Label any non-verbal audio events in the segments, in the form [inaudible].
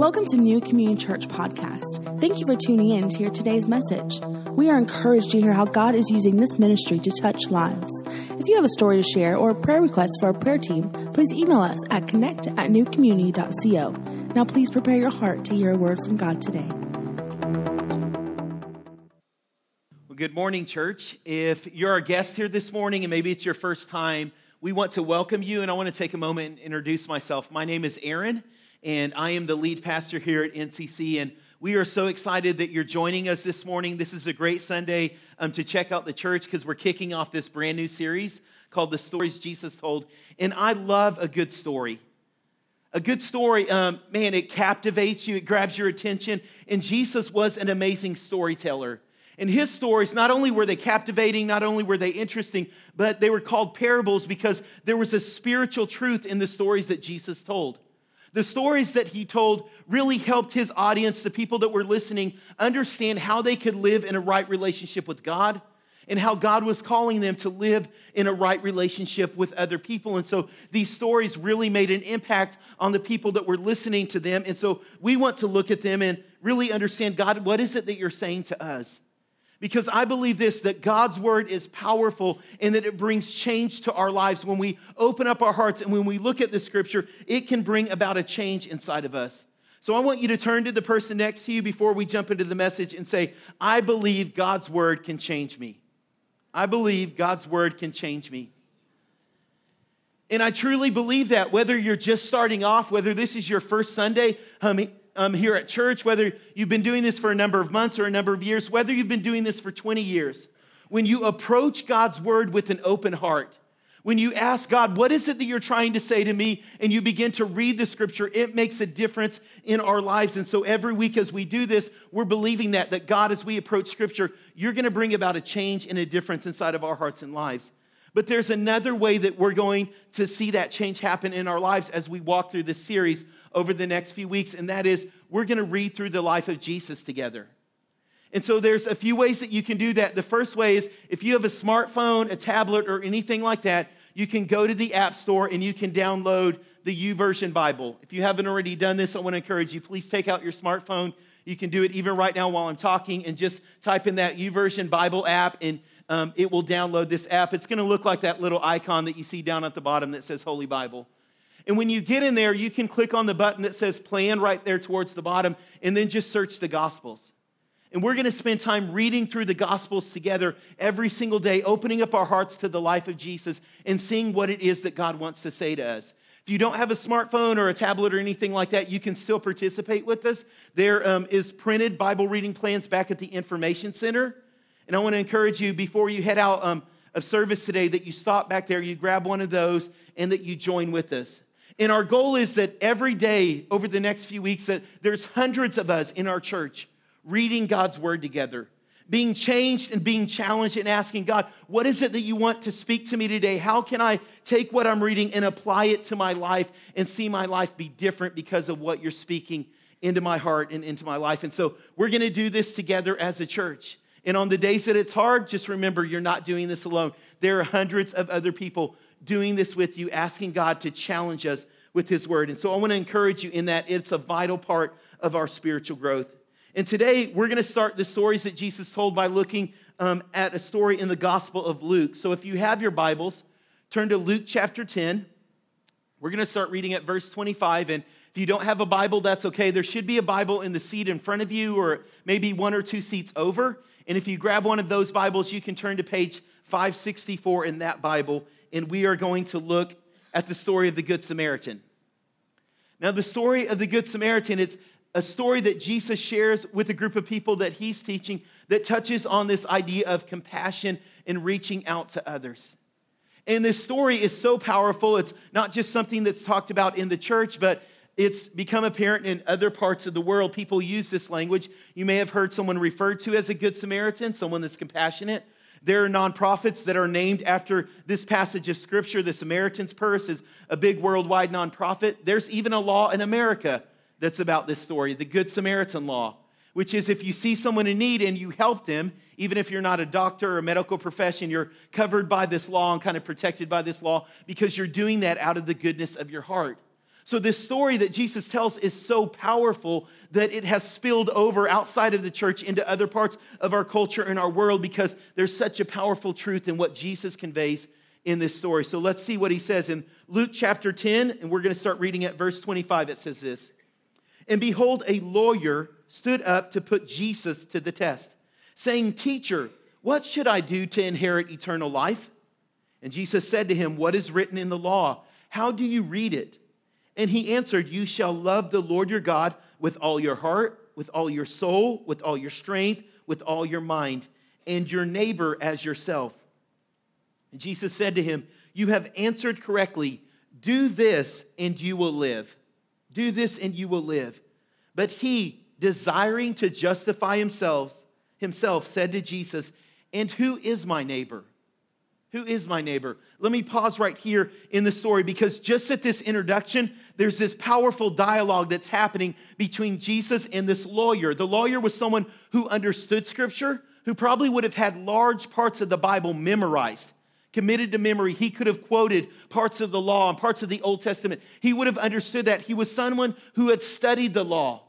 Welcome to New Community Church Podcast. Thank you for tuning in to hear today's message. We are encouraged to hear how God is using this ministry to touch lives. If you have a story to share or a prayer request for our prayer team, please email us at connect at newcommunity.co. Now, please prepare your heart to hear a word from God today. Well, good morning, church. If you're our guest here this morning and maybe it's your first time, we want to welcome you and I want to take a moment and introduce myself. My name is Aaron and I am the lead pastor here at NCC. And we are so excited that you're joining us this morning. This is a great Sunday um, to check out the church because we're kicking off this brand new series called The Stories Jesus Told. And I love a good story. A good story, um, man, it captivates you, it grabs your attention. And Jesus was an amazing storyteller. And his stories, not only were they captivating, not only were they interesting, but they were called parables because there was a spiritual truth in the stories that Jesus told. The stories that he told really helped his audience, the people that were listening, understand how they could live in a right relationship with God and how God was calling them to live in a right relationship with other people. And so these stories really made an impact on the people that were listening to them. And so we want to look at them and really understand God, what is it that you're saying to us? Because I believe this that God's word is powerful and that it brings change to our lives. When we open up our hearts and when we look at the scripture, it can bring about a change inside of us. So I want you to turn to the person next to you before we jump into the message and say, I believe God's word can change me. I believe God's word can change me. And I truly believe that whether you're just starting off, whether this is your first Sunday, um, Um, here at church, whether you've been doing this for a number of months or a number of years, whether you've been doing this for 20 years, when you approach God's word with an open heart, when you ask God, what is it that you're trying to say to me? And you begin to read the scripture, it makes a difference in our lives. And so every week as we do this, we're believing that, that God, as we approach scripture, you're going to bring about a change and a difference inside of our hearts and lives. But there's another way that we're going to see that change happen in our lives as we walk through this series over the next few weeks, and that is we're going to read through the life of Jesus together. And so there's a few ways that you can do that. The first way is if you have a smartphone, a tablet, or anything like that, you can go to the App Store and you can download the YouVersion Bible. If you haven't already done this, I want to encourage you, please take out your smartphone. You can do it even right now while I'm talking and just type in that YouVersion Bible app and um, it will download this app. It's going to look like that little icon that you see down at the bottom that says Holy Bible. And when you get in there, you can click on the button that says plan right there towards the bottom, and then just search the Gospels. And we're going to spend time reading through the Gospels together every single day, opening up our hearts to the life of Jesus and seeing what it is that God wants to say to us. If you don't have a smartphone or a tablet or anything like that, you can still participate with us. There um, is printed Bible reading plans back at the Information Center. And I want to encourage you before you head out um, of service today that you stop back there, you grab one of those, and that you join with us. And our goal is that every day over the next few weeks that there's hundreds of us in our church reading God's word together, being changed and being challenged and asking God, what is it that you want to speak to me today? How can I take what I'm reading and apply it to my life and see my life be different because of what you're speaking into my heart and into my life? And so we're going to do this together as a church. And on the days that it's hard, just remember you're not doing this alone. There are hundreds of other people doing this with you, asking God to challenge us with His Word. And so I want to encourage you in that it's a vital part of our spiritual growth. And today we're going to start the stories that Jesus told by looking um, at a story in the Gospel of Luke. So if you have your Bibles, turn to Luke chapter 10. We're going to start reading at verse 25. And if you don't have a Bible, that's okay. There should be a Bible in the seat in front of you or maybe one or two seats over. And if you grab one of those Bibles, you can turn to page 564 in that Bible and we are going to look at the story of the Good Samaritan. Now, the story of the Good Samaritan, it's a story that Jesus shares with a group of people that he's teaching that touches on this idea of compassion and reaching out to others. And this story is so powerful. It's not just something that's talked about in the church, but it's become apparent in other parts of the world. People use this language. You may have heard someone referred to as a good Samaritan, someone that's compassionate. There are nonprofits that are named after this passage of scripture. The Samaritan's Purse is a big worldwide nonprofit. There's even a law in America that's about this story, the Good Samaritan Law, which is if you see someone in need and you help them, even if you're not a doctor or a medical profession, you're covered by this law and kind of protected by this law because you're doing that out of the goodness of your heart. So, this story that Jesus tells is so powerful that it has spilled over outside of the church into other parts of our culture and our world because there's such a powerful truth in what Jesus conveys in this story. So, let's see what he says in Luke chapter 10, and we're going to start reading at verse 25. It says this And behold, a lawyer stood up to put Jesus to the test, saying, Teacher, what should I do to inherit eternal life? And Jesus said to him, What is written in the law? How do you read it? And he answered, You shall love the Lord your God with all your heart, with all your soul, with all your strength, with all your mind, and your neighbor as yourself. And Jesus said to him, You have answered correctly. Do this and you will live. Do this and you will live. But he, desiring to justify himself, himself said to Jesus, And who is my neighbor? Who is my neighbor? Let me pause right here in the story because just at this introduction, there's this powerful dialogue that's happening between Jesus and this lawyer. The lawyer was someone who understood scripture, who probably would have had large parts of the Bible memorized, committed to memory. He could have quoted parts of the law and parts of the Old Testament. He would have understood that. He was someone who had studied the law.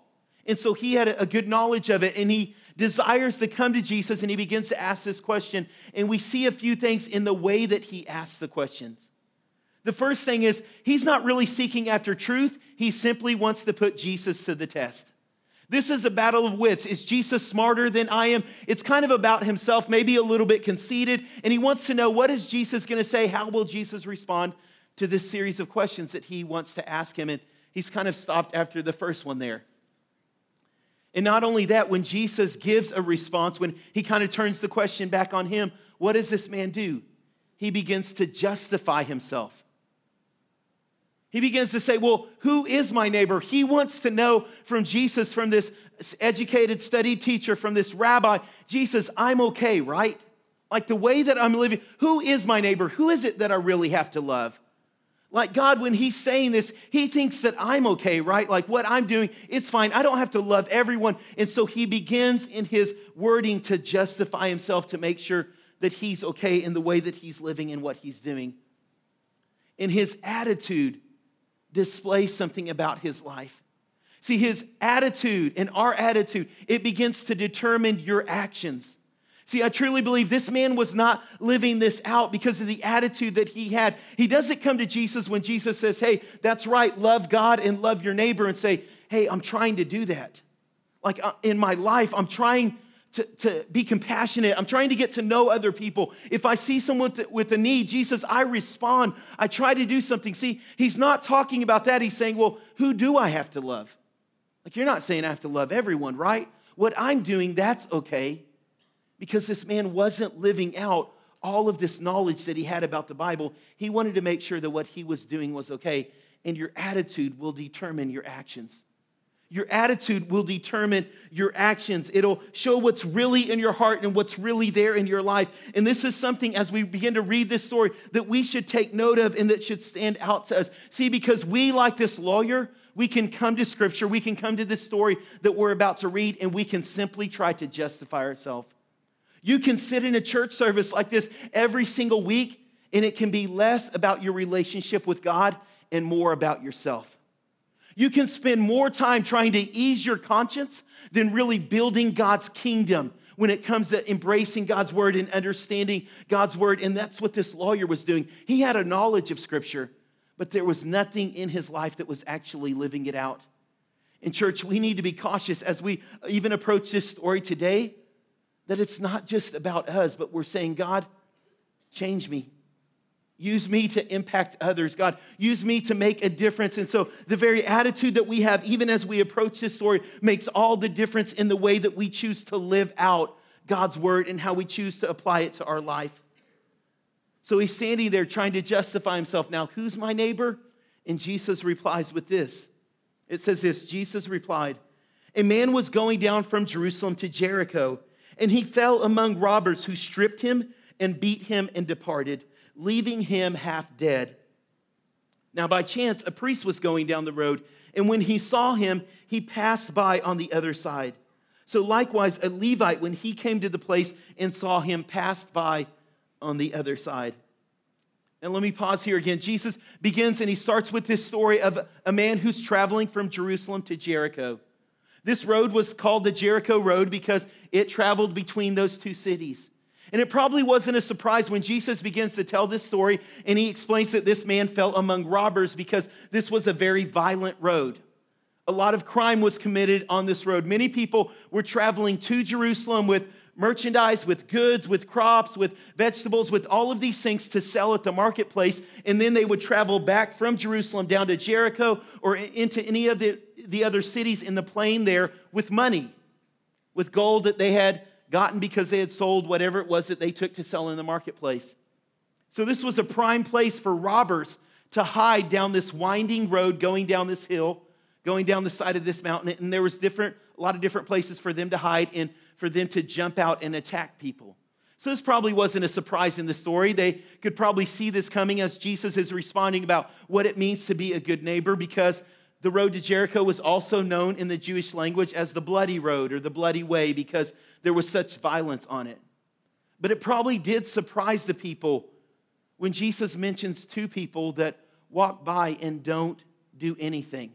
And so he had a good knowledge of it, and he desires to come to Jesus and he begins to ask this question. And we see a few things in the way that he asks the questions. The first thing is, he's not really seeking after truth, he simply wants to put Jesus to the test. This is a battle of wits. Is Jesus smarter than I am? It's kind of about himself, maybe a little bit conceited, and he wants to know what is Jesus going to say? How will Jesus respond to this series of questions that he wants to ask him? And he's kind of stopped after the first one there. And not only that, when Jesus gives a response, when he kind of turns the question back on him, what does this man do? He begins to justify himself. He begins to say, Well, who is my neighbor? He wants to know from Jesus, from this educated, studied teacher, from this rabbi, Jesus, I'm okay, right? Like the way that I'm living, who is my neighbor? Who is it that I really have to love? Like God, when He's saying this, He thinks that I'm okay, right? Like what I'm doing, it's fine. I don't have to love everyone. And so He begins in His wording to justify Himself to make sure that He's okay in the way that He's living and what He's doing. In His attitude displays something about His life. See, His attitude and our attitude, it begins to determine your actions. See, I truly believe this man was not living this out because of the attitude that he had. He doesn't come to Jesus when Jesus says, Hey, that's right, love God and love your neighbor, and say, Hey, I'm trying to do that. Like uh, in my life, I'm trying to, to be compassionate. I'm trying to get to know other people. If I see someone with, with a need, Jesus, I respond. I try to do something. See, he's not talking about that. He's saying, Well, who do I have to love? Like, you're not saying I have to love everyone, right? What I'm doing, that's okay because this man wasn't living out all of this knowledge that he had about the Bible. He wanted to make sure that what he was doing was okay. And your attitude will determine your actions. Your attitude will determine your actions. It'll show what's really in your heart and what's really there in your life. And this is something, as we begin to read this story, that we should take note of and that should stand out to us. See, because we, like this lawyer, we can come to scripture, we can come to this story that we're about to read, and we can simply try to justify ourselves. You can sit in a church service like this every single week, and it can be less about your relationship with God and more about yourself. You can spend more time trying to ease your conscience than really building God's kingdom when it comes to embracing God's word and understanding God's word. And that's what this lawyer was doing. He had a knowledge of scripture, but there was nothing in his life that was actually living it out. In church, we need to be cautious as we even approach this story today that it's not just about us, but we're saying, God, change me. Use me to impact others. God, use me to make a difference. And so, the very attitude that we have, even as we approach this story, makes all the difference in the way that we choose to live out God's word and how we choose to apply it to our life. So, he's standing there trying to justify himself. Now, who's my neighbor? And Jesus replies with this it says this Jesus replied, A man was going down from Jerusalem to Jericho and he fell among robbers who stripped him and beat him and departed, leaving him half dead. Now, by chance, a priest was going down the road, and when he saw him, he passed by on the other side. So, likewise, a Levite, when he came to the place and saw him, passed by on the other side. And let me pause here again. Jesus begins and he starts with this story of a man who's traveling from Jerusalem to Jericho. This road was called the Jericho Road because it traveled between those two cities. And it probably wasn't a surprise when Jesus begins to tell this story and he explains that this man fell among robbers because this was a very violent road. A lot of crime was committed on this road. Many people were traveling to Jerusalem with merchandise, with goods, with crops, with vegetables, with all of these things to sell at the marketplace. And then they would travel back from Jerusalem down to Jericho or into any of the, the other cities in the plain there with money, with gold that they had gotten because they had sold whatever it was that they took to sell in the marketplace. So this was a prime place for robbers to hide down this winding road going down this hill, going down the side of this mountain. And there was different, a lot of different places for them to hide and for them to jump out and attack people. So this probably wasn't a surprise in the story. They could probably see this coming as Jesus is responding about what it means to be a good neighbor because the road to Jericho was also known in the Jewish language as the bloody road or the bloody way because there was such violence on it. But it probably did surprise the people when Jesus mentions two people that walk by and don't do anything.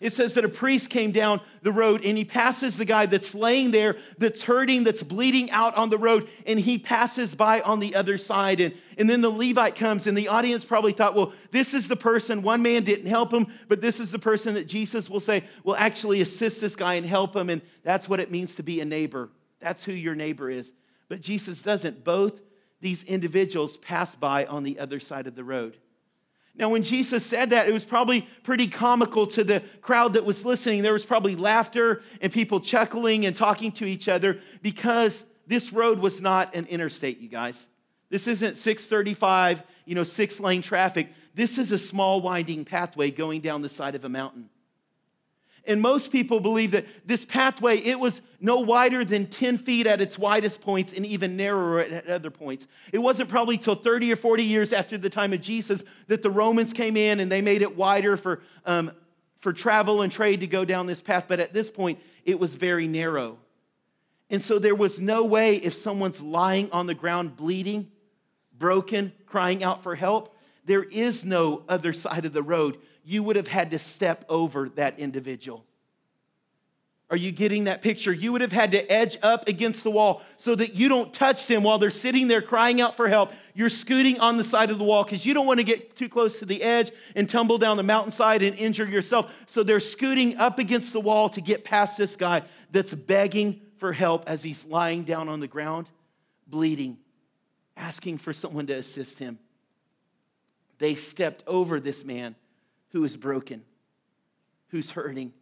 It says that a priest came down the road and he passes the guy that's laying there, that's hurting, that's bleeding out on the road, and he passes by on the other side. And, and then the Levite comes, and the audience probably thought, well, this is the person, one man didn't help him, but this is the person that Jesus will say will actually assist this guy and help him. And that's what it means to be a neighbor. That's who your neighbor is. But Jesus doesn't. Both these individuals pass by on the other side of the road. Now, when Jesus said that, it was probably pretty comical to the crowd that was listening. There was probably laughter and people chuckling and talking to each other because this road was not an interstate, you guys. This isn't 635, you know, six lane traffic. This is a small winding pathway going down the side of a mountain. And most people believe that this pathway, it was no wider than 10 feet at its widest points and even narrower at other points. It wasn't probably till 30 or 40 years after the time of Jesus that the Romans came in and they made it wider for, um, for travel and trade to go down this path. But at this point, it was very narrow. And so there was no way if someone's lying on the ground bleeding, broken, crying out for help, there is no other side of the road you would have had to step over that individual. Are you getting that picture? You would have had to edge up against the wall so that you don't touch them while they're sitting there crying out for help. You're scooting on the side of the wall because you don't want to get too close to the edge and tumble down the mountainside and injure yourself. So they're scooting up against the wall to get past this guy that's begging for help as he's lying down on the ground, bleeding, asking for someone to assist him. They stepped over this man who is broken, who's hurting.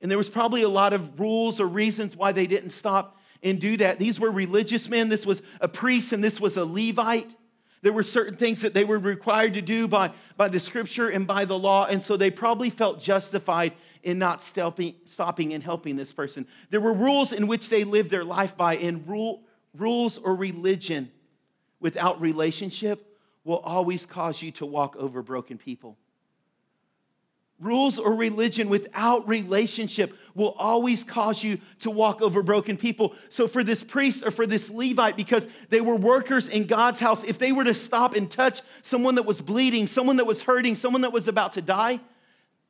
And there was probably a lot of rules or reasons why they didn't stop and do that. These were religious men. This was a priest and this was a Levite. There were certain things that they were required to do by, by the scripture and by the law. And so they probably felt justified in not stopping, stopping and helping this person. There were rules in which they lived their life by, and rule, rules or religion without relationship will always cause you to walk over broken people. Rules or religion without relationship will always cause you to walk over broken people. So, for this priest or for this Levite, because they were workers in God's house, if they were to stop and touch someone that was bleeding, someone that was hurting, someone that was about to die,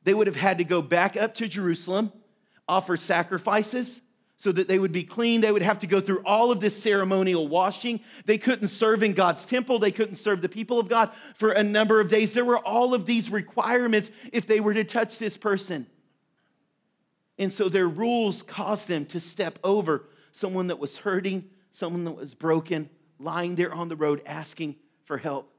they would have had to go back up to Jerusalem, offer sacrifices, so that they would be clean. They would have to go through all of this ceremonial washing. They couldn't serve in God's temple. They couldn't serve the people of God for a number of days. There were all of these requirements if they were to touch this person. And so their rules caused them to step over someone that was hurting, someone that was broken, lying there on the road asking for help.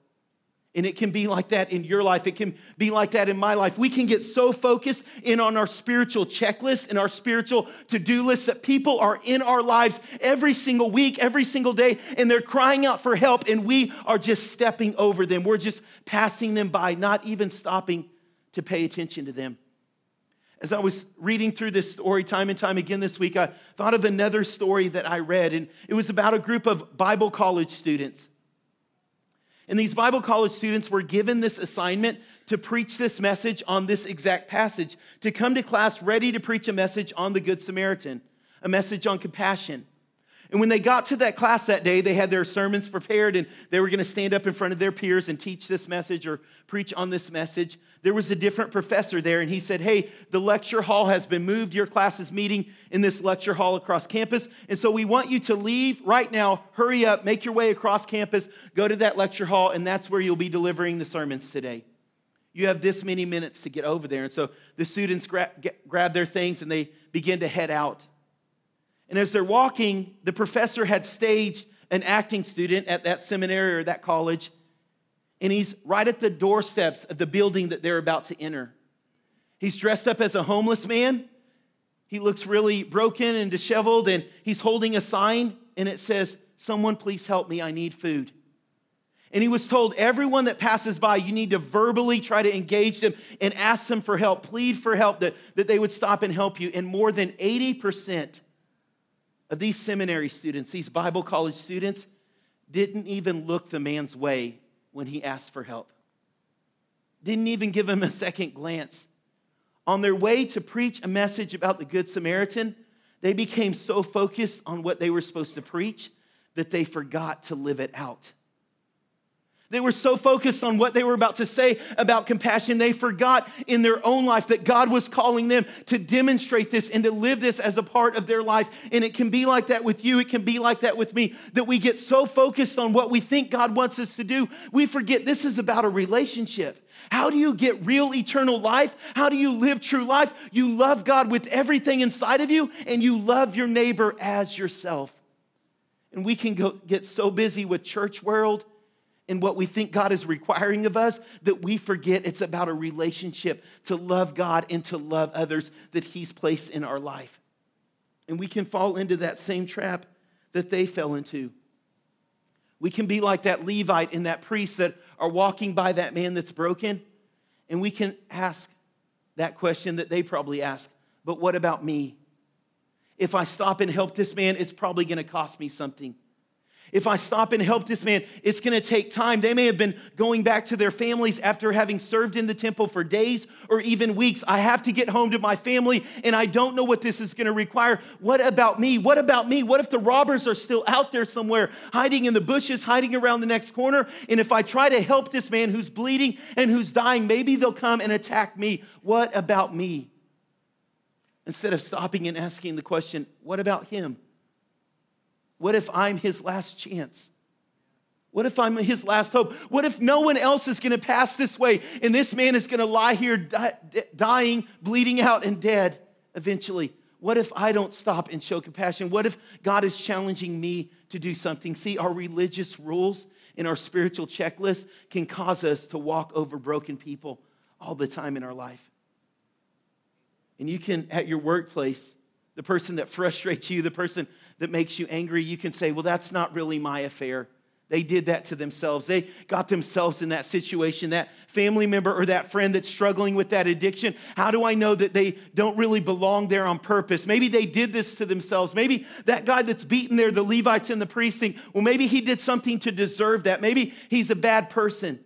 And it can be like that in your life. It can be like that in my life. We can get so focused in on our spiritual checklist and our spiritual to do list that people are in our lives every single week, every single day, and they're crying out for help, and we are just stepping over them. We're just passing them by, not even stopping to pay attention to them. As I was reading through this story time and time again this week, I thought of another story that I read, and it was about a group of Bible college students. And these Bible college students were given this assignment to preach this message on this exact passage, to come to class ready to preach a message on the Good Samaritan, a message on compassion. And when they got to that class that day, they had their sermons prepared and they were going to stand up in front of their peers and teach this message or preach on this message. There was a different professor there, and he said, Hey, the lecture hall has been moved. Your class is meeting in this lecture hall across campus. And so we want you to leave right now. Hurry up, make your way across campus, go to that lecture hall, and that's where you'll be delivering the sermons today. You have this many minutes to get over there. And so the students grab, get, grab their things and they begin to head out. And as they're walking, the professor had staged an acting student at that seminary or that college, and he's right at the doorsteps of the building that they're about to enter. He's dressed up as a homeless man. He looks really broken and disheveled, and he's holding a sign, and it says, Someone please help me, I need food. And he was told, Everyone that passes by, you need to verbally try to engage them and ask them for help, plead for help, that, that they would stop and help you. And more than 80% of these seminary students, these Bible college students, didn't even look the man's way when he asked for help. Didn't even give him a second glance. On their way to preach a message about the Good Samaritan, they became so focused on what they were supposed to preach that they forgot to live it out. They were so focused on what they were about to say about compassion, they forgot in their own life that God was calling them to demonstrate this and to live this as a part of their life. And it can be like that with you, it can be like that with me, that we get so focused on what we think God wants us to do, we forget this is about a relationship. How do you get real eternal life? How do you live true life? You love God with everything inside of you, and you love your neighbor as yourself. And we can go, get so busy with church world and what we think God is requiring of us that we forget it's about a relationship to love God and to love others that He's placed in our life. And we can fall into that same trap that they fell into. We can be like that Levite and that priest that are walking by that man that's broken, and we can ask that question that they probably ask but what about me? If I stop and help this man, it's probably gonna cost me something. If I stop and help this man, it's going to take time. They may have been going back to their families after having served in the temple for days or even weeks. I have to get home to my family, and I don't know what this is going to require. What about me? What about me? What if the robbers are still out there somewhere, hiding in the bushes, hiding around the next corner? And if I try to help this man who's bleeding and who's dying, maybe they'll come and attack me. What about me? Instead of stopping and asking the question, what about him? What if I'm his last chance? What if I'm his last hope? What if no one else is going to pass this way and this man is going to lie here dying, bleeding out, and dead eventually? What if I don't stop and show compassion? What if God is challenging me to do something? See, our religious rules and our spiritual checklist can cause us to walk over broken people all the time in our life. And you can, at your workplace, the person that frustrates you, the person that makes you angry, you can say, Well, that's not really my affair. They did that to themselves. They got themselves in that situation. That family member or that friend that's struggling with that addiction, how do I know that they don't really belong there on purpose? Maybe they did this to themselves. Maybe that guy that's beaten there, the Levites in the precinct, well, maybe he did something to deserve that. Maybe he's a bad person.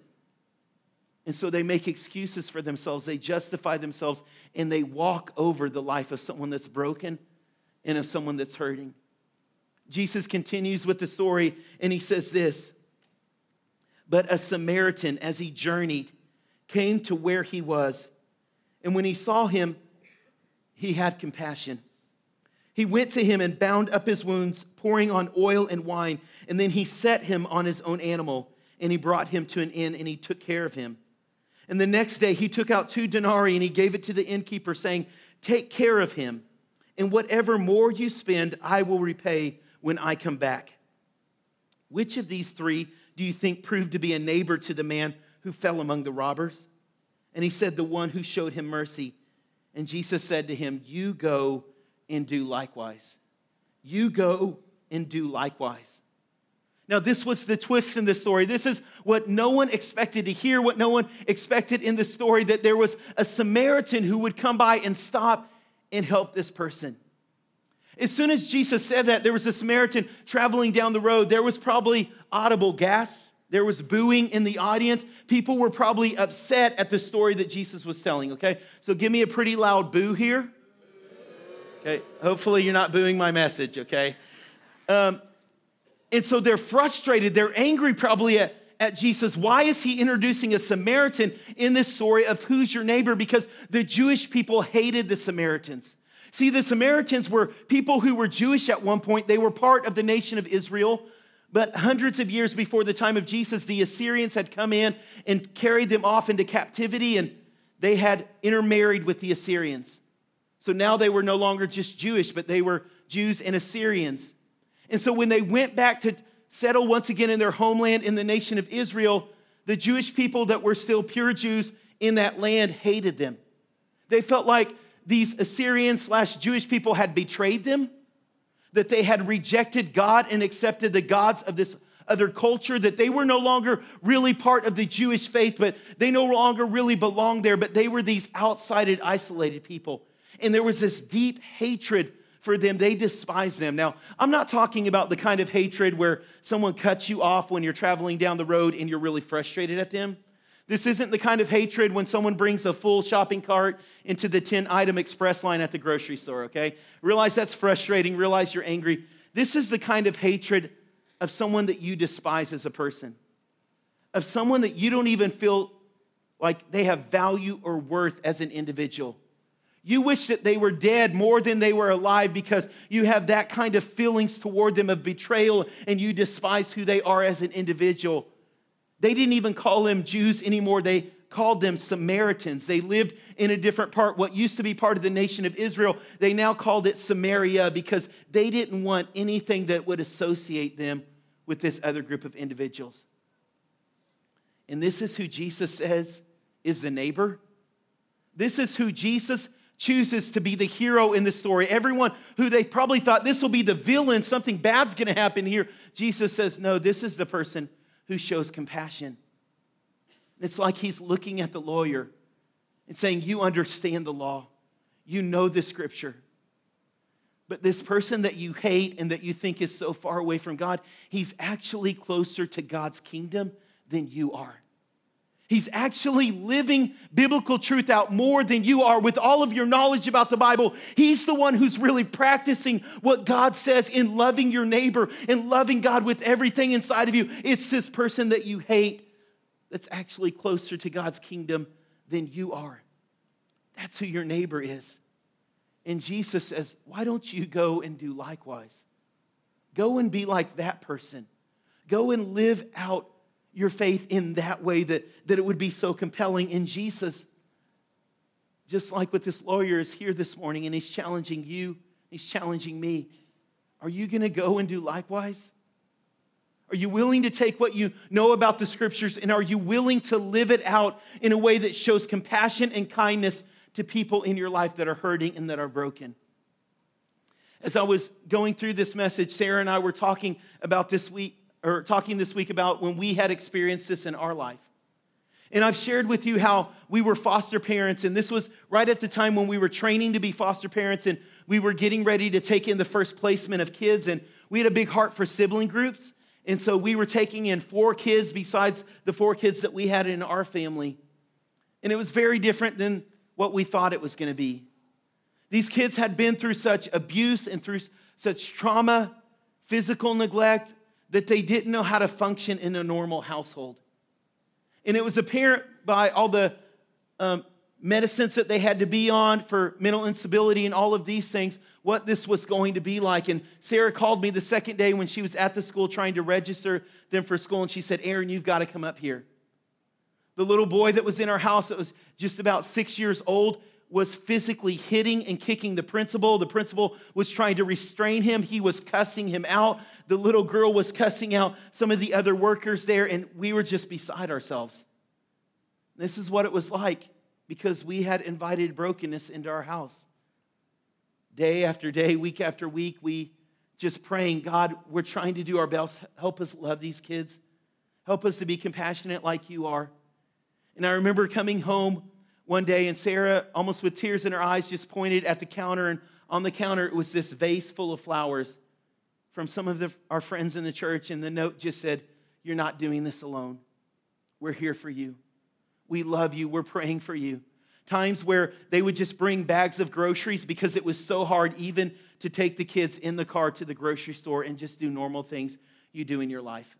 And so they make excuses for themselves. They justify themselves and they walk over the life of someone that's broken and of someone that's hurting. Jesus continues with the story and he says this But a Samaritan, as he journeyed, came to where he was. And when he saw him, he had compassion. He went to him and bound up his wounds, pouring on oil and wine. And then he set him on his own animal and he brought him to an inn and he took care of him. And the next day he took out two denarii and he gave it to the innkeeper, saying, Take care of him, and whatever more you spend, I will repay when I come back. Which of these three do you think proved to be a neighbor to the man who fell among the robbers? And he said, The one who showed him mercy. And Jesus said to him, You go and do likewise. You go and do likewise. Now, this was the twist in the story. This is what no one expected to hear, what no one expected in the story that there was a Samaritan who would come by and stop and help this person. As soon as Jesus said that, there was a Samaritan traveling down the road. There was probably audible gasps. There was booing in the audience. People were probably upset at the story that Jesus was telling, okay? So give me a pretty loud boo here. Okay, hopefully you're not booing my message, okay? Um, and so they're frustrated, they're angry probably at, at Jesus. Why is he introducing a Samaritan in this story of who's your neighbor? Because the Jewish people hated the Samaritans. See, the Samaritans were people who were Jewish at one point, they were part of the nation of Israel. But hundreds of years before the time of Jesus, the Assyrians had come in and carried them off into captivity, and they had intermarried with the Assyrians. So now they were no longer just Jewish, but they were Jews and Assyrians. And so when they went back to settle once again in their homeland in the nation of Israel, the Jewish people that were still pure Jews in that land hated them. They felt like these Assyrian slash Jewish people had betrayed them that they had rejected God and accepted the gods of this other culture, that they were no longer really part of the Jewish faith, but they no longer really belonged there, but they were these outsided, isolated people. And there was this deep hatred for them. They despised them. Now, I'm not talking about the kind of hatred where someone cuts you off when you're traveling down the road and you're really frustrated at them. This isn't the kind of hatred when someone brings a full shopping cart into the 10 item express line at the grocery store, okay? Realize that's frustrating, realize you're angry. This is the kind of hatred of someone that you despise as a person, of someone that you don't even feel like they have value or worth as an individual. You wish that they were dead more than they were alive because you have that kind of feelings toward them of betrayal and you despise who they are as an individual. They didn't even call them Jews anymore. They called them Samaritans. They lived in a different part, what used to be part of the nation of Israel. They now called it Samaria because they didn't want anything that would associate them with this other group of individuals. And this is who Jesus says is the neighbor. This is who Jesus chooses to be the hero in the story. Everyone who they probably thought this will be the villain, something bad's gonna happen here. Jesus says, No, this is the person who shows compassion. It's like he's looking at the lawyer and saying, You understand the law, you know the scripture. But this person that you hate and that you think is so far away from God, he's actually closer to God's kingdom than you are. He's actually living biblical truth out more than you are with all of your knowledge about the Bible. He's the one who's really practicing what God says in loving your neighbor and loving God with everything inside of you. It's this person that you hate that's actually closer to God's kingdom than you are. That's who your neighbor is. And Jesus says, Why don't you go and do likewise? Go and be like that person. Go and live out your faith in that way that, that it would be so compelling in Jesus. Just like what this lawyer is here this morning and he's challenging you, he's challenging me. Are you going to go and do likewise? Are you willing to take what you know about the scriptures and are you willing to live it out in a way that shows compassion and kindness to people in your life that are hurting and that are broken? As I was going through this message, Sarah and I were talking about this week or talking this week about when we had experienced this in our life. And I've shared with you how we were foster parents, and this was right at the time when we were training to be foster parents, and we were getting ready to take in the first placement of kids, and we had a big heart for sibling groups. And so we were taking in four kids besides the four kids that we had in our family. And it was very different than what we thought it was going to be. These kids had been through such abuse and through such trauma, physical neglect, that they didn't know how to function in a normal household. And it was apparent by all the um, medicines that they had to be on for mental instability and all of these things, what this was going to be like. And Sarah called me the second day when she was at the school trying to register them for school, and she said, Aaron, you've got to come up here. The little boy that was in our house that was just about six years old, was physically hitting and kicking the principal. The principal was trying to restrain him. He was cussing him out. The little girl was cussing out some of the other workers there, and we were just beside ourselves. This is what it was like because we had invited brokenness into our house. Day after day, week after week, we just praying, God, we're trying to do our best. Help us love these kids. Help us to be compassionate like you are. And I remember coming home one day, and Sarah, almost with tears in her eyes, just pointed at the counter. And on the counter, it was this vase full of flowers from some of the, our friends in the church. And the note just said, You're not doing this alone. We're here for you. We love you. We're praying for you. Times where they would just bring bags of groceries because it was so hard even to take the kids in the car to the grocery store and just do normal things you do in your life.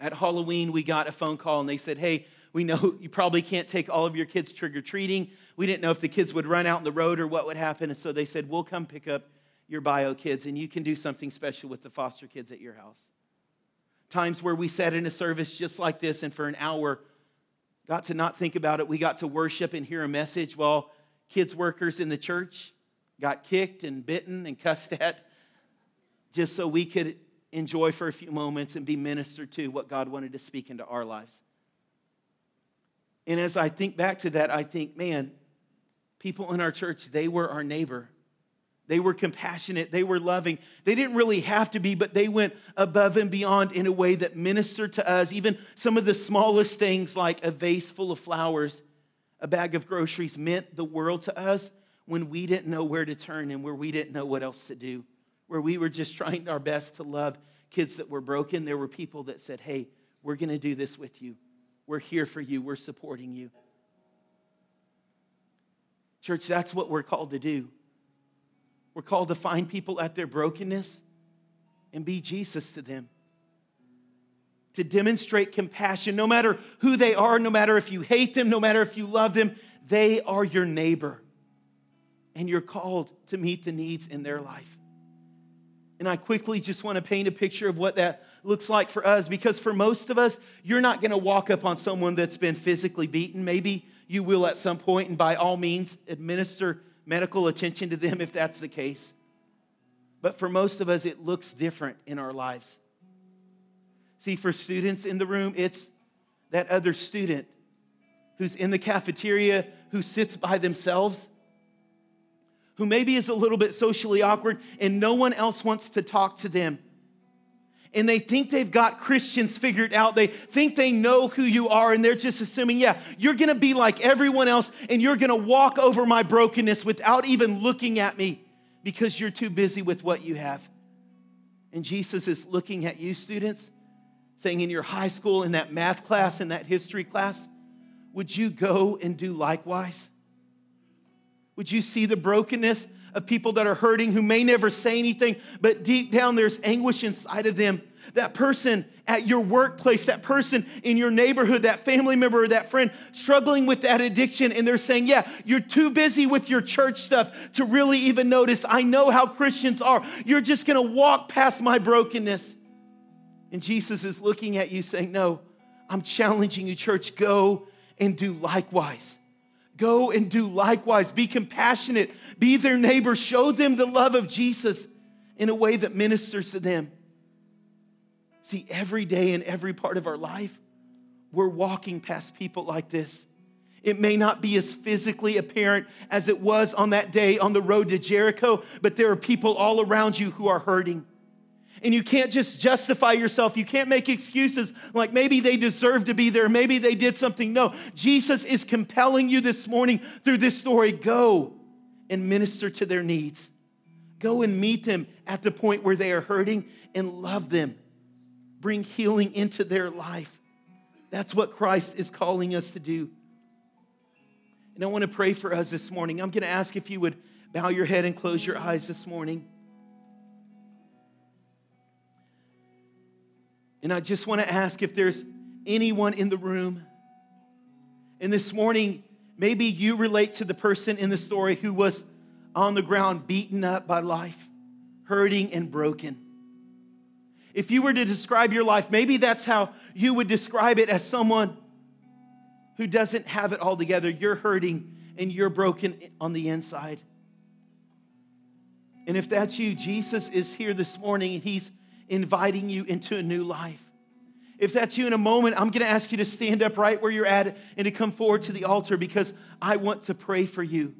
At Halloween, we got a phone call and they said, Hey, we know you probably can't take all of your kids trick or treating. We didn't know if the kids would run out in the road or what would happen. And so they said, We'll come pick up your bio kids and you can do something special with the foster kids at your house. Times where we sat in a service just like this and for an hour got to not think about it. We got to worship and hear a message while kids workers in the church got kicked and bitten and cussed [laughs] at just so we could enjoy for a few moments and be ministered to what God wanted to speak into our lives. And as I think back to that, I think, man, people in our church, they were our neighbor. They were compassionate. They were loving. They didn't really have to be, but they went above and beyond in a way that ministered to us. Even some of the smallest things, like a vase full of flowers, a bag of groceries, meant the world to us when we didn't know where to turn and where we didn't know what else to do, where we were just [laughs] trying our best to love kids that were broken. There were people that said, Hey, we're going to do this with you. We're here for you. We're supporting you. Church, that's what we're called to do. We're called to find people at their brokenness and be Jesus to them. To demonstrate compassion, no matter who they are, no matter if you hate them, no matter if you love them, they are your neighbor. And you're called to meet the needs in their life. And I quickly just want to paint a picture of what that looks like for us because for most of us, you're not going to walk up on someone that's been physically beaten. Maybe you will at some point, and by all means, administer medical attention to them if that's the case. But for most of us, it looks different in our lives. See, for students in the room, it's that other student who's in the cafeteria, who sits by themselves, who maybe is a little bit socially awkward, and no one else wants to talk to them and they think they've got Christians figured out. They think they know who you are, and they're just assuming, yeah, you're gonna be like everyone else, and you're gonna walk over my brokenness without even looking at me because you're too busy with what you have. And Jesus is looking at you, students, saying in your high school, in that math class, in that history class, would you go and do likewise? Would you see the brokenness of people that are hurting who may never say anything, but deep down there's anguish inside of them. That person at your workplace, that person in your neighborhood, that family member or that friend struggling with that addiction, and they're saying, Yeah, you're too busy with your church stuff to really even notice. I know how Christians are. You're just gonna walk past my brokenness. And Jesus is looking at you saying, No, I'm challenging you, church, go and do likewise. Go and do likewise. Be compassionate be their neighbor. Show them the love of Jesus in a way that ministers to them. See, every day in every part of our life, we're walking past people like this. It may not be as physically apparent as it was on that day on the road to Jericho, but there are people all around you who are hurting. And you can't just justify yourself. You can't make excuses like maybe they deserve to be there, maybe they did something. No, Jesus is compelling you this morning through this story. Go and minister to their needs. Go and meet them at the point where they are hurting and love them. Bring healing into their life. That's what Christ is calling us to do. And I want to pray for us this morning. I'm going to ask if you would bow your head and close your eyes this morning. And I just want to ask if there's anyone in the room. And this morning, Maybe you relate to the person in the story who was on the ground, beaten up by life, hurting and broken. If you were to describe your life, maybe that's how you would describe it as someone who doesn't have it all together. You're hurting and you're broken on the inside. And if that's you, Jesus is here this morning and he's inviting you into a new life. If that's you in a moment, I'm going to ask you to stand up right where you're at and to come forward to the altar because I want to pray for you.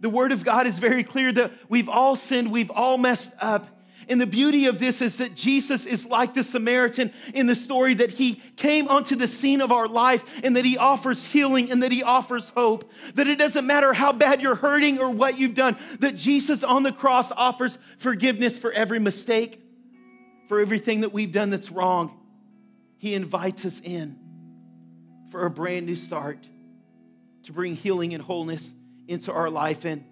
The Word of God is very clear that we've all sinned, we've all messed up. And the beauty of this is that Jesus is like the Samaritan in the story that he came onto the scene of our life and that he offers healing and that he offers hope. That it doesn't matter how bad you're hurting or what you've done, that Jesus on the cross offers forgiveness for every mistake, for everything that we've done that's wrong. He invites us in for a brand new start to bring healing and wholeness into our life. And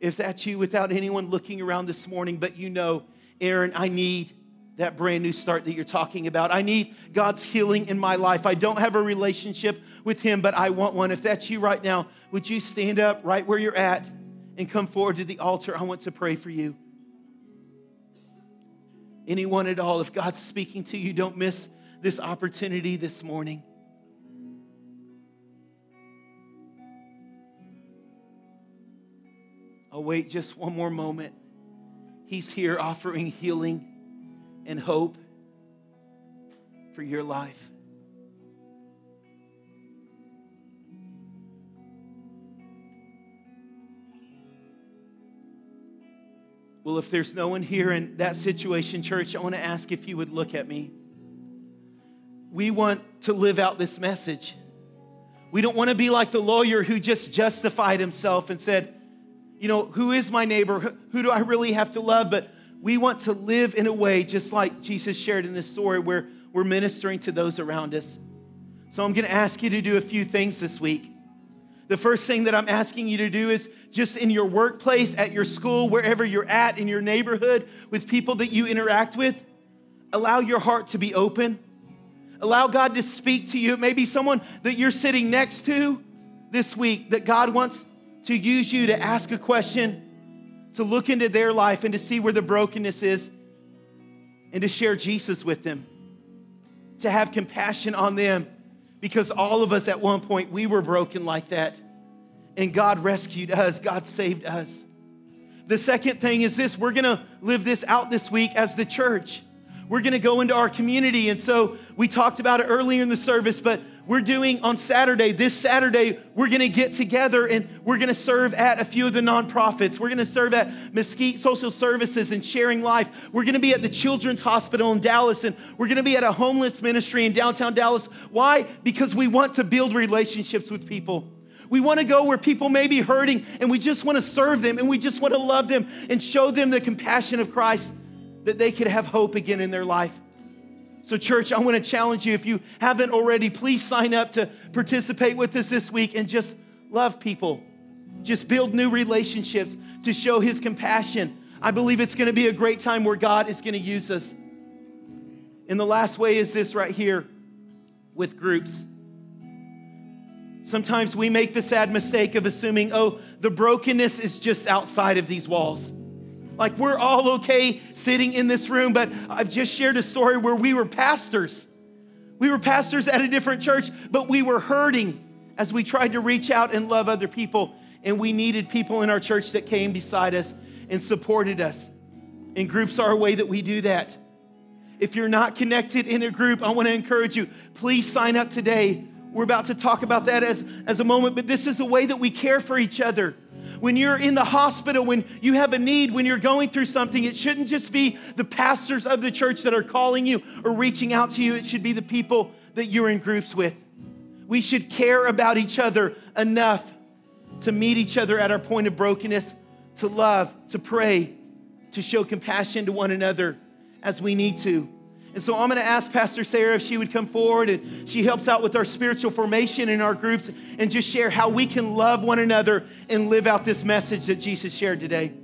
if that's you without anyone looking around this morning, but you know, Aaron, I need that brand new start that you're talking about. I need God's healing in my life. I don't have a relationship with Him, but I want one. If that's you right now, would you stand up right where you're at and come forward to the altar? I want to pray for you. Anyone at all, if God's speaking to you, don't miss this opportunity this morning. I'll wait just one more moment. He's here offering healing and hope for your life. Well, if there's no one here in that situation, church, I want to ask if you would look at me. We want to live out this message. We don't want to be like the lawyer who just justified himself and said, you know, who is my neighbor? Who do I really have to love? But we want to live in a way just like Jesus shared in this story where we're ministering to those around us. So I'm going to ask you to do a few things this week. The first thing that I'm asking you to do is just in your workplace, at your school, wherever you're at, in your neighborhood, with people that you interact with, allow your heart to be open. Allow God to speak to you. Maybe someone that you're sitting next to this week that God wants to use you to ask a question, to look into their life and to see where the brokenness is, and to share Jesus with them, to have compassion on them, because all of us at one point, we were broken like that. And God rescued us, God saved us. The second thing is this we're gonna live this out this week as the church. We're gonna go into our community. And so we talked about it earlier in the service, but we're doing on Saturday, this Saturday, we're gonna get together and we're gonna serve at a few of the nonprofits. We're gonna serve at Mesquite Social Services and Sharing Life. We're gonna be at the Children's Hospital in Dallas and we're gonna be at a homeless ministry in downtown Dallas. Why? Because we want to build relationships with people. We want to go where people may be hurting and we just want to serve them and we just want to love them and show them the compassion of Christ that they could have hope again in their life. So, church, I want to challenge you. If you haven't already, please sign up to participate with us this week and just love people. Just build new relationships to show His compassion. I believe it's going to be a great time where God is going to use us. And the last way is this right here with groups. Sometimes we make the sad mistake of assuming, oh, the brokenness is just outside of these walls. Like we're all okay sitting in this room, but I've just shared a story where we were pastors. We were pastors at a different church, but we were hurting as we tried to reach out and love other people. And we needed people in our church that came beside us and supported us. And groups are a way that we do that. If you're not connected in a group, I want to encourage you, please sign up today. We're about to talk about that as, as a moment, but this is a way that we care for each other when you're in the hospital, when you have a need, when you're going through something, it shouldn't just be the pastors of the church that are calling you or reaching out to you. It should be the people that you're in groups with. We should care about each other enough to meet each other at our point of brokenness, to love, to pray, to show compassion to one another as we need to. And so I'm going to ask Pastor Sarah if she would come forward and she helps out with our spiritual formation in our groups and just share how we can love one another and live out this message that Jesus shared today.